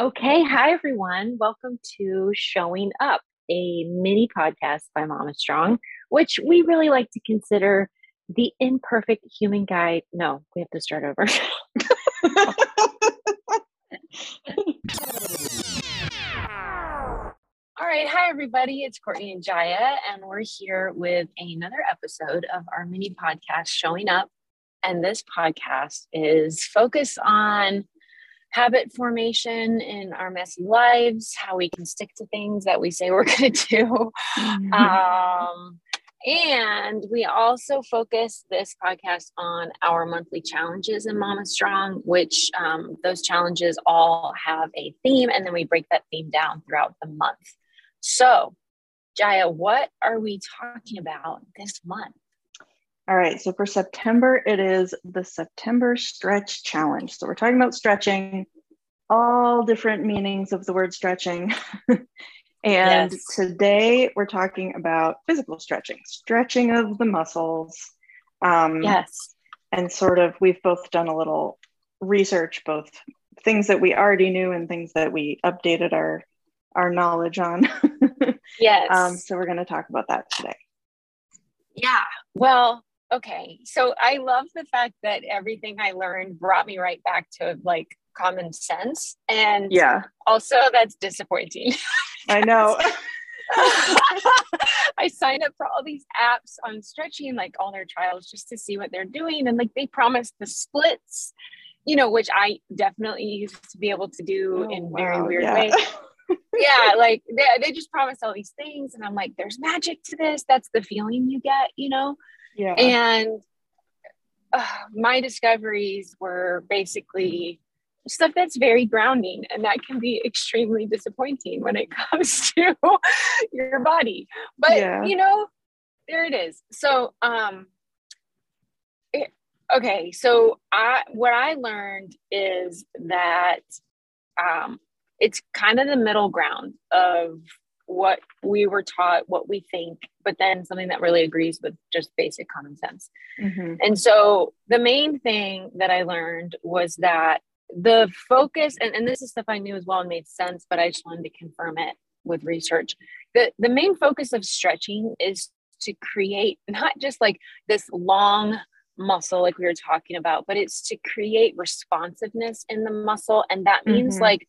Okay, hi everyone. Welcome to Showing Up, a mini podcast by Mama Strong, which we really like to consider the imperfect human guide. No, we have to start over. All right, hi everybody. It's Courtney and Jaya, and we're here with another episode of our mini podcast, Showing Up. And this podcast is focused on habit formation in our messy lives, how we can stick to things that we say we're going to do. Mm-hmm. Um, and we also focus this podcast on our monthly challenges in Mama Strong, which um, those challenges all have a theme, and then we break that theme down throughout the month. So, Jaya, what are we talking about this month? All right, so for September, it is the September Stretch Challenge. So we're talking about stretching, all different meanings of the word stretching. and yes. today we're talking about physical stretching, stretching of the muscles. Um, yes. And sort of, we've both done a little research, both things that we already knew and things that we updated our our knowledge on. yes. Um, so we're going to talk about that today. Yeah. Well, okay so i love the fact that everything i learned brought me right back to like common sense and yeah also that's disappointing i know I signed up for all these apps on stretching, like all their trials, just to see what they're doing. And like they promised the splits, you know, which I definitely used to be able to do oh, in very weird yeah. ways. yeah, like they, they just promised all these things. And I'm like, there's magic to this. That's the feeling you get, you know? Yeah. And uh, my discoveries were basically stuff that's very grounding and that can be extremely disappointing when it comes to your body. But yeah. you know, there it is. So um it, okay, so I what I learned is that um it's kind of the middle ground of what we were taught, what we think, but then something that really agrees with just basic common sense. Mm-hmm. And so the main thing that I learned was that the focus, and, and this is stuff I knew as well and made sense, but I just wanted to confirm it with research. The, the main focus of stretching is to create not just like this long muscle like we were talking about but it's to create responsiveness in the muscle and that means mm-hmm. like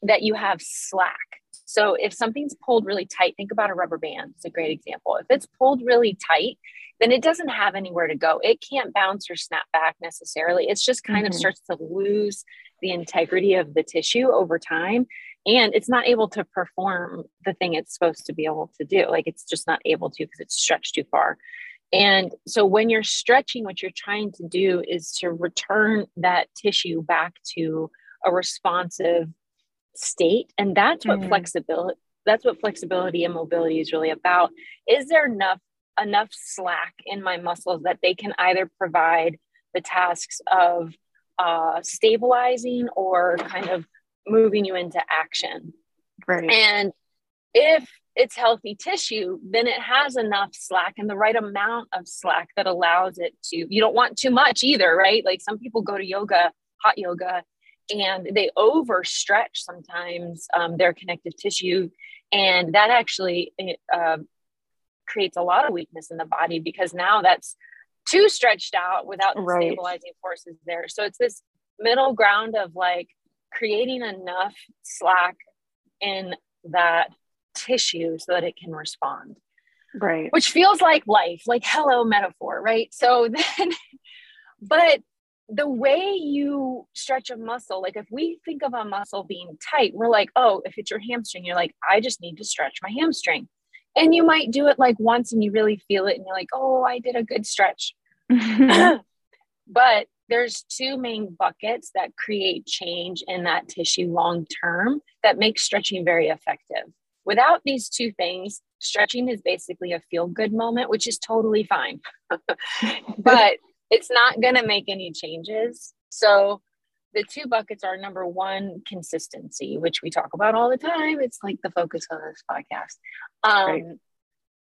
that you have slack so if something's pulled really tight, think about a rubber band. It's a great example. If it's pulled really tight, then it doesn't have anywhere to go. It can't bounce or snap back necessarily. It's just kind mm-hmm. of starts to lose the integrity of the tissue over time. And it's not able to perform the thing it's supposed to be able to do. Like it's just not able to because it's stretched too far. And so when you're stretching, what you're trying to do is to return that tissue back to a responsive state and that's what mm. flexibility that's what flexibility and mobility is really about. Is there enough enough slack in my muscles that they can either provide the tasks of uh, stabilizing or kind of moving you into action? Right. And if it's healthy tissue then it has enough slack and the right amount of slack that allows it to you don't want too much either right? Like some people go to yoga hot yoga and they overstretch sometimes um, their connective tissue. And that actually uh, creates a lot of weakness in the body because now that's too stretched out without the right. stabilizing forces there. So it's this middle ground of like creating enough slack in that tissue so that it can respond. Right. Which feels like life like hello metaphor right? So then but the way you stretch a muscle, like if we think of a muscle being tight, we're like, oh, if it's your hamstring, you're like, I just need to stretch my hamstring. And you might do it like once and you really feel it and you're like, oh, I did a good stretch. Mm-hmm. but there's two main buckets that create change in that tissue long term that make stretching very effective. Without these two things, stretching is basically a feel good moment, which is totally fine. but it's not going to make any changes. So the two buckets are number one, consistency, which we talk about all the time. It's like the focus of this podcast. Um, right.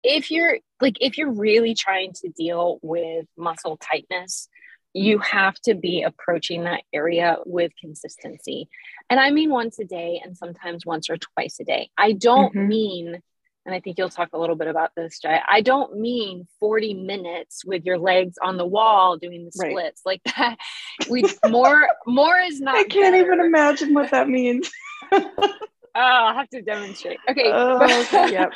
If you're like, if you're really trying to deal with muscle tightness, you have to be approaching that area with consistency. And I mean once a day and sometimes once or twice a day. I don't mm-hmm. mean, and I think you'll talk a little bit about this, Jai. I don't mean 40 minutes with your legs on the wall doing the splits right. like that. We more more is not I can't better. even imagine what that means. oh, I'll have to demonstrate. Okay. Oh, okay yep.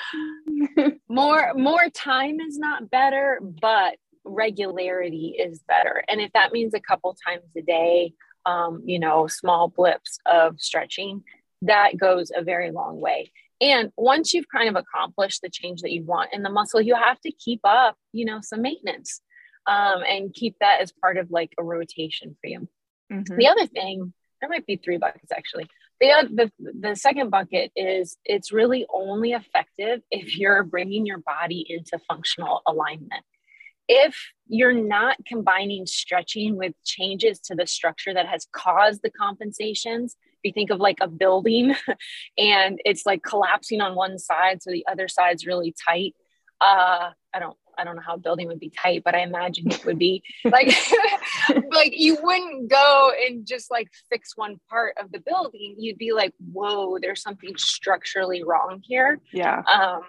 more more time is not better, but regularity is better. And if that means a couple times a day, um, you know, small blips of stretching, that goes a very long way. And once you've kind of accomplished the change that you want in the muscle, you have to keep up, you know, some maintenance um, and keep that as part of like a rotation for you. Mm-hmm. The other thing, there might be three buckets actually. The, the, the second bucket is it's really only effective if you're bringing your body into functional alignment if you're not combining stretching with changes to the structure that has caused the compensations, you think of like a building and it's like collapsing on one side, so the other side's really tight. Uh, I don't I don't know how a building would be tight, but I imagine it would be like like you wouldn't go and just like fix one part of the building. You'd be like, whoa, there's something structurally wrong here. Yeah. Um,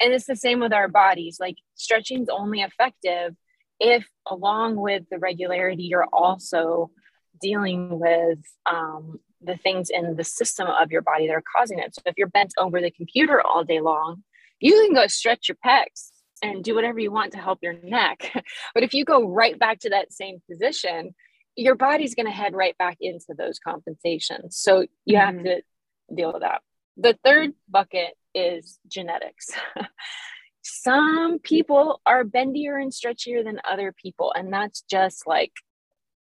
and it's the same with our bodies. Like stretching is only effective if, along with the regularity, you're also dealing with um, the things in the system of your body that are causing it. So if you're bent over the computer all day long, you can go stretch your pecs and do whatever you want to help your neck. but if you go right back to that same position, your body's going to head right back into those compensations. So you mm-hmm. have to deal with that. The third bucket is genetics. Some people are bendier and stretchier than other people, and that's just like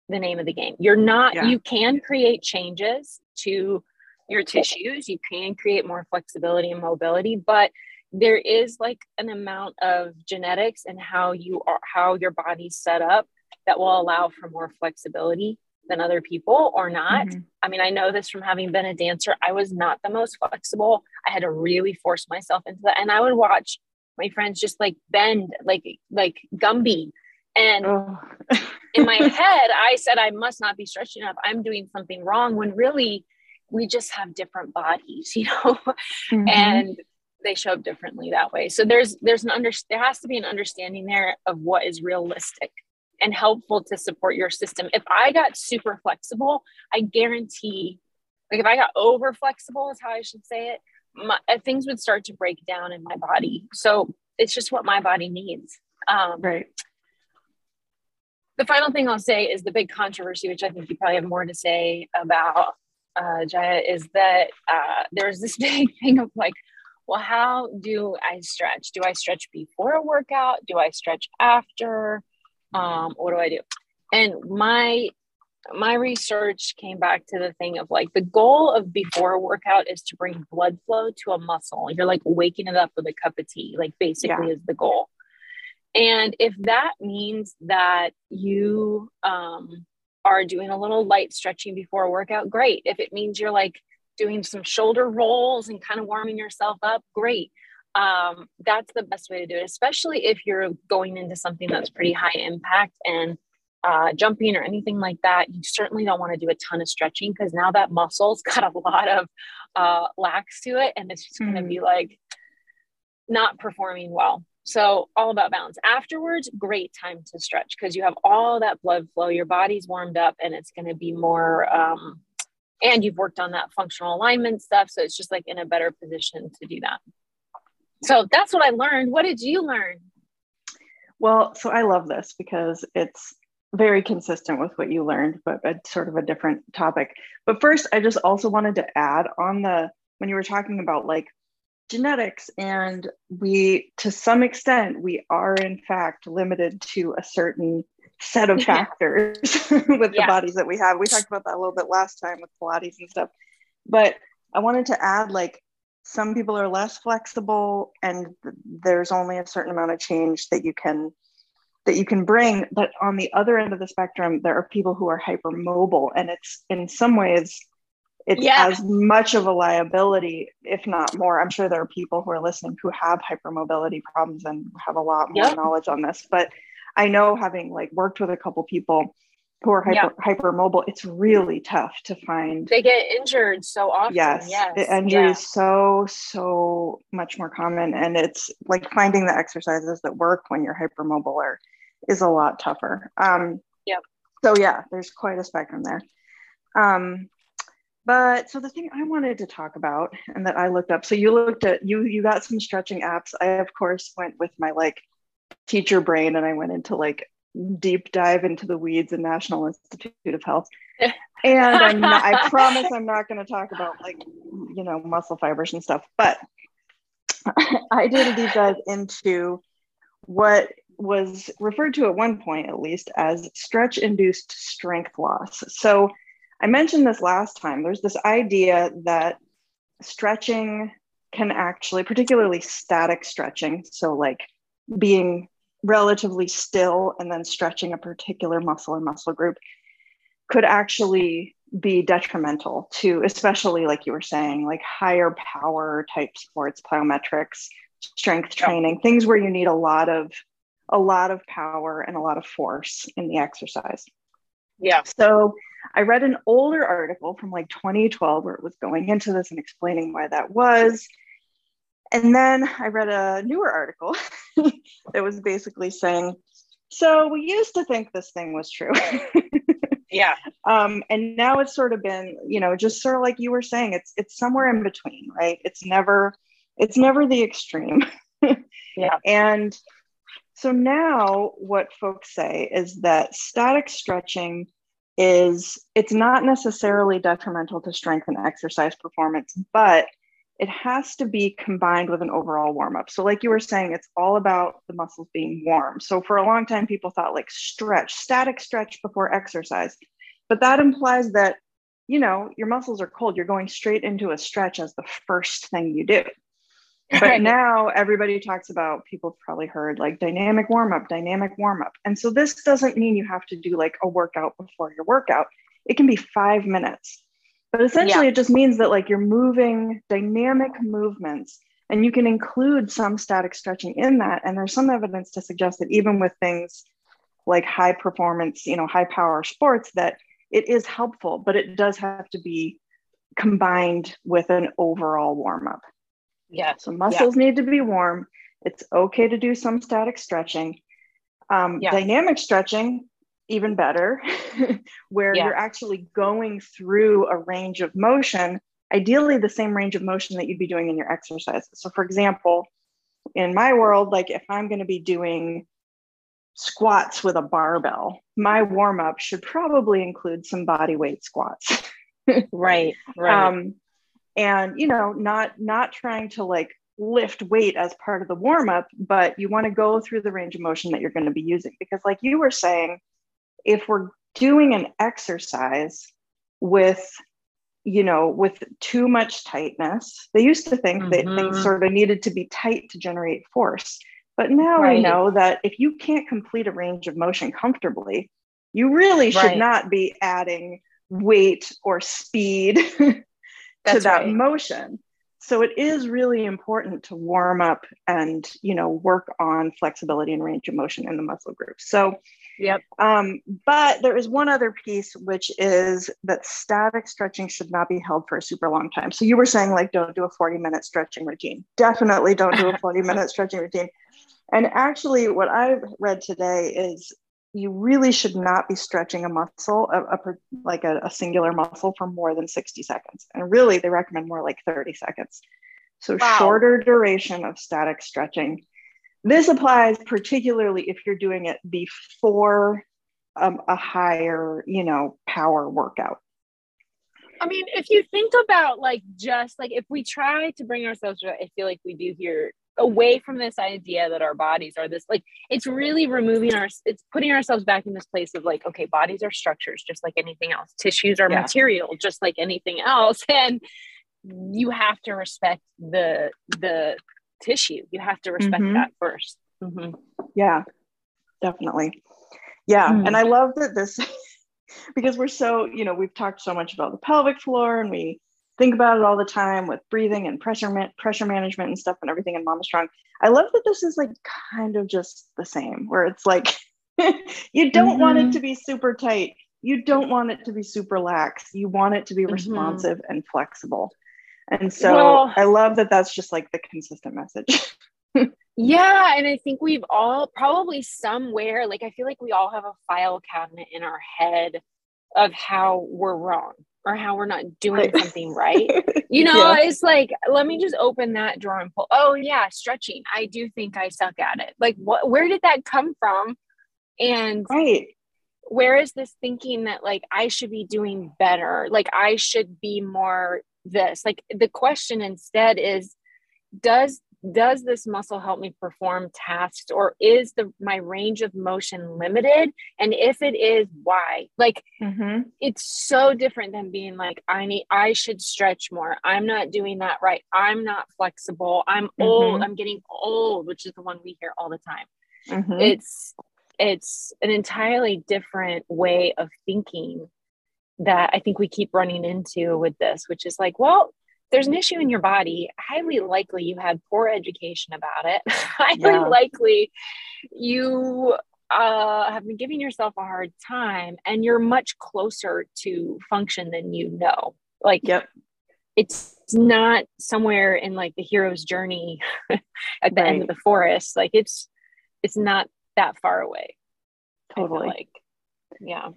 the name of the game. You're not, yeah. you can create changes to your tissues, you can create more flexibility and mobility, but there is like an amount of genetics and how you are, how your body's set up that will allow for more flexibility than other people or not. Mm-hmm. I mean, I know this from having been a dancer. I was not the most flexible. I had to really force myself into that. And I would watch my friends just like bend like like Gumby. And oh. in my head, I said I must not be stretching enough. I'm doing something wrong when really we just have different bodies, you know? Mm-hmm. And they show up differently that way. So there's there's an under there has to be an understanding there of what is realistic and helpful to support your system. If I got super flexible, I guarantee, like if I got over flexible, is how I should say it, my, uh, things would start to break down in my body. So it's just what my body needs. Um, right. The final thing I'll say is the big controversy, which I think you probably have more to say about, uh, Jaya, is that uh, there's this big thing of like, well, how do I stretch? Do I stretch before a workout? Do I stretch after? um, what do I do? And my my research came back to the thing of like the goal of before a workout is to bring blood flow to a muscle. You're like waking it up with a cup of tea, like basically yeah. is the goal. And if that means that you um, are doing a little light stretching before a workout, great. If it means you're like doing some shoulder rolls and kind of warming yourself up, great um, that's the best way to do it, especially if you're going into something that's pretty high impact and uh, jumping or anything like that. You certainly don't want to do a ton of stretching because now that muscle's got a lot of uh, lax to it and it's just mm-hmm. going to be like not performing well. So, all about balance. Afterwards, great time to stretch because you have all that blood flow, your body's warmed up, and it's going to be more. Um, and you've worked on that functional alignment stuff. So, it's just like in a better position to do that. So that's what I learned. What did you learn? Well, so I love this because it's very consistent with what you learned, but a sort of a different topic. But first, I just also wanted to add on the when you were talking about like genetics, and we to some extent we are in fact limited to a certain set of factors with yeah. the bodies that we have. We talked about that a little bit last time with Pilates and stuff. But I wanted to add like some people are less flexible and there's only a certain amount of change that you can that you can bring but on the other end of the spectrum there are people who are hypermobile and it's in some ways it's yeah. as much of a liability if not more i'm sure there are people who are listening who have hypermobility problems and have a lot more yep. knowledge on this but i know having like worked with a couple people who are hyper, yeah. hypermobile, it's really tough to find. They get injured so often. Yes, yes. the injury yeah. is so so much more common, and it's like finding the exercises that work when you're hypermobile or is a lot tougher. Um, yeah. So yeah, there's quite a spectrum there. Um, but so the thing I wanted to talk about and that I looked up. So you looked at you you got some stretching apps. I of course went with my like teacher brain and I went into like deep dive into the weeds in National Institute of Health. and I'm not, I promise I'm not going to talk about like, you know, muscle fibers and stuff, but I did a deep dive into what was referred to at one point, at least, as stretch induced strength loss. So I mentioned this last time. There's this idea that stretching can actually, particularly static stretching, so like being relatively still and then stretching a particular muscle or muscle group could actually be detrimental to especially like you were saying like higher power type sports plyometrics strength training things where you need a lot of a lot of power and a lot of force in the exercise. Yeah. So i read an older article from like 2012 where it was going into this and explaining why that was and then I read a newer article that was basically saying, so we used to think this thing was true. yeah. Um, and now it's sort of been, you know, just sort of like you were saying, it's it's somewhere in between, right? It's never, it's never the extreme. yeah. And so now what folks say is that static stretching is it's not necessarily detrimental to strength and exercise performance, but it has to be combined with an overall warm up. So, like you were saying, it's all about the muscles being warm. So, for a long time, people thought like stretch, static stretch before exercise. But that implies that, you know, your muscles are cold. You're going straight into a stretch as the first thing you do. But now everybody talks about, people probably heard like dynamic warm up, dynamic warm up. And so, this doesn't mean you have to do like a workout before your workout, it can be five minutes but essentially, yeah. it just means that like you're moving dynamic movements and you can include some static stretching in that. And there's some evidence to suggest that even with things like high performance, you know, high power sports, that it is helpful, but it does have to be combined with an overall warm up. Yeah. So muscles yeah. need to be warm. It's okay to do some static stretching. Um, yeah. Dynamic stretching even better, where yeah. you're actually going through a range of motion, ideally the same range of motion that you'd be doing in your exercises. So, for example, in my world, like if I'm going to be doing squats with a barbell, my warm up should probably include some body weight squats. right, right. Um, and you know, not not trying to like lift weight as part of the warm up, but you want to go through the range of motion that you're going to be using because, like you were saying, if we're doing an exercise with you know with too much tightness they used to think mm-hmm. that things sort of needed to be tight to generate force but now right. we know that if you can't complete a range of motion comfortably you really should right. not be adding weight or speed to that right. motion so it is really important to warm up and you know work on flexibility and range of motion in the muscle groups so Yep. Um, but there is one other piece, which is that static stretching should not be held for a super long time. So you were saying, like, don't do a 40 minute stretching routine. Definitely don't do a 40 minute stretching routine. And actually, what I've read today is you really should not be stretching a muscle, a, a like a, a, singular muscle, for more than 60 seconds. And really, they recommend more like 30 seconds. So, wow. shorter duration of static stretching this applies particularly if you're doing it before um, a higher, you know, power workout. I mean, if you think about like just like if we try to bring ourselves, I feel like we do here away from this idea that our bodies are this like it's really removing our it's putting ourselves back in this place of like okay bodies are structures just like anything else tissues are yeah. material just like anything else and you have to respect the the tissue. You have to respect mm-hmm. that 1st mm-hmm. Yeah, definitely. Yeah. Mm. And I love that this, because we're so, you know, we've talked so much about the pelvic floor and we think about it all the time with breathing and pressure, ma- pressure management and stuff and everything in Mama Strong. I love that this is like kind of just the same, where it's like, you don't mm-hmm. want it mm-hmm. to be super tight, you don't want it to be super lax. You want it to be mm-hmm. responsive mm-hmm. and flexible. And so well, I love that that's just like the consistent message. yeah. And I think we've all probably somewhere, like, I feel like we all have a file cabinet in our head of how we're wrong or how we're not doing something right. You know, yeah. it's like, let me just open that drawer and pull. Oh, yeah, stretching. I do think I suck at it. Like, what, where did that come from? And right. where is this thinking that like I should be doing better? Like, I should be more this? Like, the question instead is, does does this muscle help me perform tasks or is the my range of motion limited? And if it is why? Like mm-hmm. it's so different than being like i need i should stretch more. I'm not doing that right. I'm not flexible. I'm mm-hmm. old i'm getting old which is the one we hear all the time. Mm-hmm. it's it's an entirely different way of thinking that i think we keep running into with this which is like well there's an issue in your body, highly likely you had poor education about it. highly yeah. likely you uh, have been giving yourself a hard time and you're much closer to function than you know. Like, yep. it's not somewhere in like the hero's journey at the right. end of the forest. Like, it's it's not that far away. Totally. Like, yeah.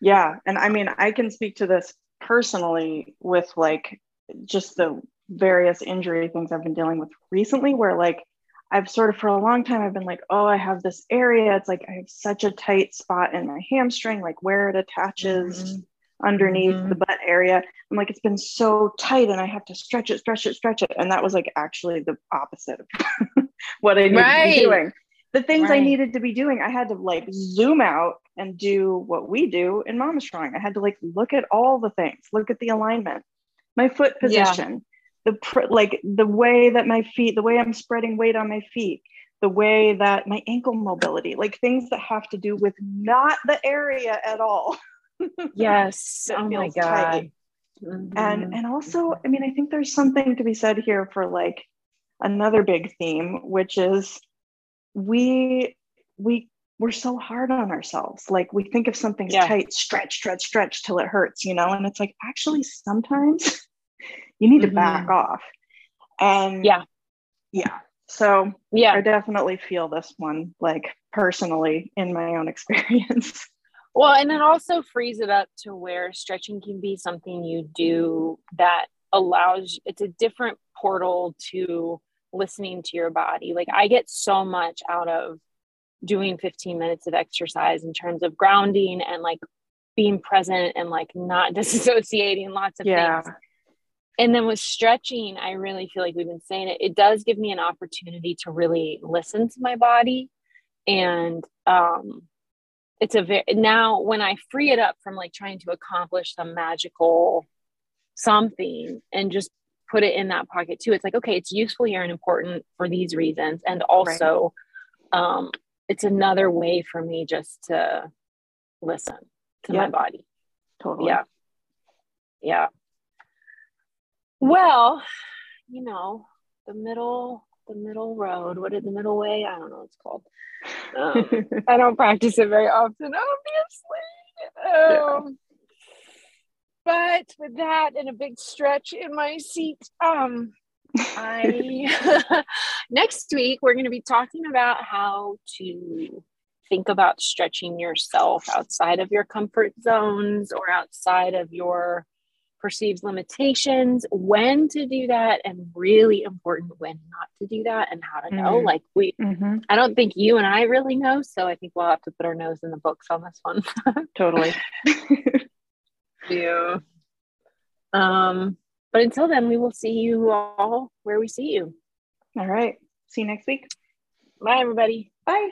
Yeah. And I mean, I can speak to this personally with like just the various injury things I've been dealing with recently, where like I've sort of for a long time I've been like, oh, I have this area. It's like I have such a tight spot in my hamstring, like where it attaches mm-hmm. underneath mm-hmm. the butt area. I'm like, it's been so tight and I have to stretch it, stretch it, stretch it. And that was like actually the opposite of what I needed right. to be doing. The things right. I needed to be doing, I had to like zoom out and do what we do in Mama Strong. I had to like look at all the things, look at the alignment, my foot position, yeah. the pr- like the way that my feet, the way I'm spreading weight on my feet, the way that my ankle mobility, like things that have to do with not the area at all. yes. oh my god. Mm-hmm. And and also, I mean, I think there's something to be said here for like another big theme, which is we we we're so hard on ourselves. Like we think if something's yeah. tight, stretch, stretch, stretch till it hurts, you know? And it's like, actually, sometimes you need mm-hmm. to back mm-hmm. off. And yeah. Yeah. So yeah, I definitely feel this one like personally in my own experience. Well, and it also frees it up to where stretching can be something you do that allows it's a different portal to listening to your body. Like I get so much out of doing 15 minutes of exercise in terms of grounding and like being present and like not disassociating lots of yeah. things. And then with stretching, I really feel like we've been saying it, it does give me an opportunity to really listen to my body. And um, it's a very, now when I free it up from like trying to accomplish some magical something and just put it in that pocket too, it's like, okay, it's useful here and important for these reasons. And also, right. um, it's another way for me just to listen to yep. my body. Totally. Yeah. Yeah. Well, you know, the middle, the middle road. What is the middle way? I don't know what it's called. Um, I don't practice it very often, obviously. Um, yeah. But with that and a big stretch in my seat, um, I next week we're going to be talking about how to think about stretching yourself outside of your comfort zones or outside of your perceived limitations, when to do that, and really important when not to do that, and how to know. Mm-hmm. Like we, mm-hmm. I don't think you and I really know, so I think we'll have to put our nose in the books on this one. totally. yeah. Um, but until then, we will see you all where we see you. All right. See you next week. Bye, everybody. Bye.